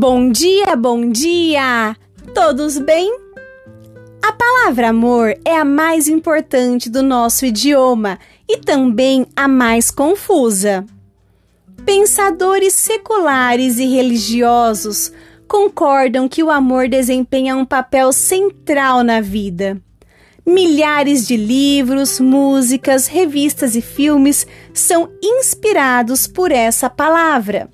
Bom dia, bom dia! Todos bem? A palavra amor é a mais importante do nosso idioma e também a mais confusa. Pensadores seculares e religiosos concordam que o amor desempenha um papel central na vida. Milhares de livros, músicas, revistas e filmes são inspirados por essa palavra.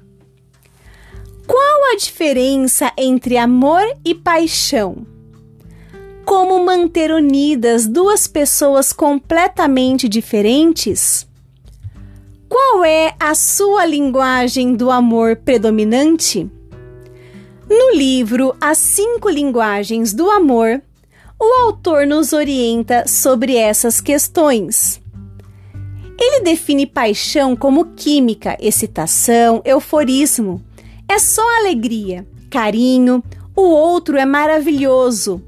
Qual a diferença entre amor e paixão? Como manter unidas duas pessoas completamente diferentes? Qual é a sua linguagem do amor predominante? No livro As Cinco Linguagens do Amor, o autor nos orienta sobre essas questões. Ele define paixão como química, excitação, euforismo é só alegria, carinho, o outro é maravilhoso.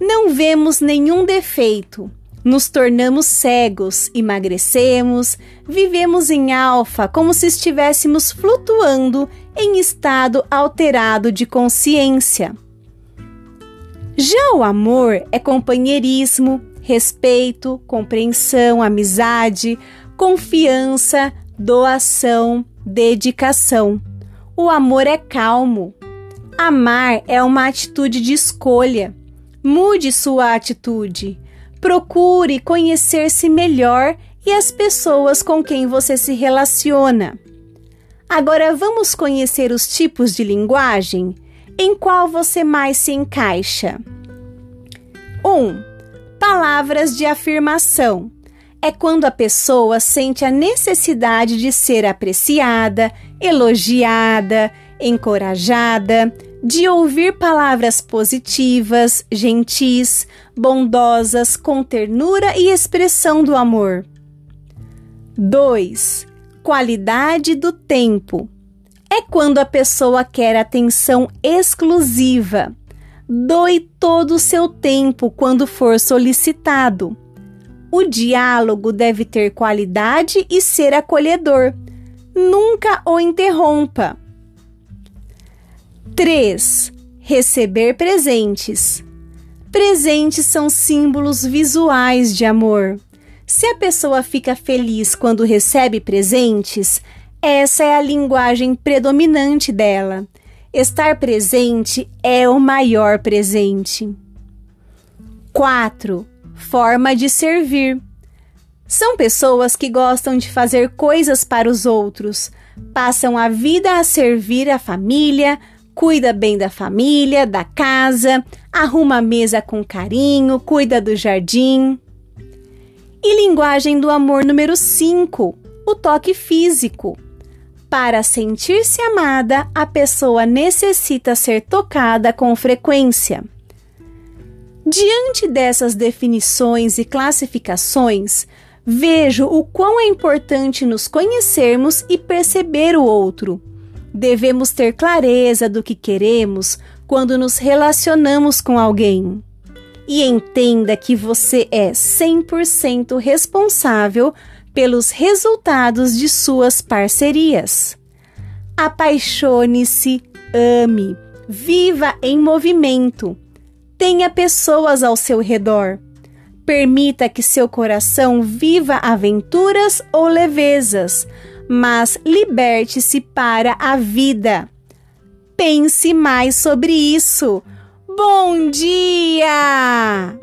Não vemos nenhum defeito. Nos tornamos cegos, emagrecemos, vivemos em alfa como se estivéssemos flutuando em estado alterado de consciência. Já o amor é companheirismo, respeito, compreensão, amizade, confiança, doação, dedicação. O amor é calmo. Amar é uma atitude de escolha. Mude sua atitude. Procure conhecer-se melhor e as pessoas com quem você se relaciona. Agora vamos conhecer os tipos de linguagem? Em qual você mais se encaixa? 1. Um, palavras de afirmação é quando a pessoa sente a necessidade de ser apreciada, elogiada, encorajada, de ouvir palavras positivas, gentis, bondosas, com ternura e expressão do amor. 2. Qualidade do tempo. É quando a pessoa quer atenção exclusiva. Doe todo o seu tempo quando for solicitado o diálogo deve ter qualidade e ser acolhedor. Nunca o interrompa. 3. Receber presentes. Presentes são símbolos visuais de amor. Se a pessoa fica feliz quando recebe presentes, essa é a linguagem predominante dela. Estar presente é o maior presente. 4 forma de servir. São pessoas que gostam de fazer coisas para os outros, passam a vida a servir a família, cuida bem da família, da casa, arruma a mesa com carinho, cuida do jardim. E linguagem do amor número 5, o toque físico. Para sentir-se amada, a pessoa necessita ser tocada com frequência. Diante dessas definições e classificações, vejo o quão é importante nos conhecermos e perceber o outro. Devemos ter clareza do que queremos quando nos relacionamos com alguém. E entenda que você é 100% responsável pelos resultados de suas parcerias. Apaixone-se, ame, viva em movimento Tenha pessoas ao seu redor. Permita que seu coração viva aventuras ou levezas, mas liberte-se para a vida. Pense mais sobre isso. Bom dia!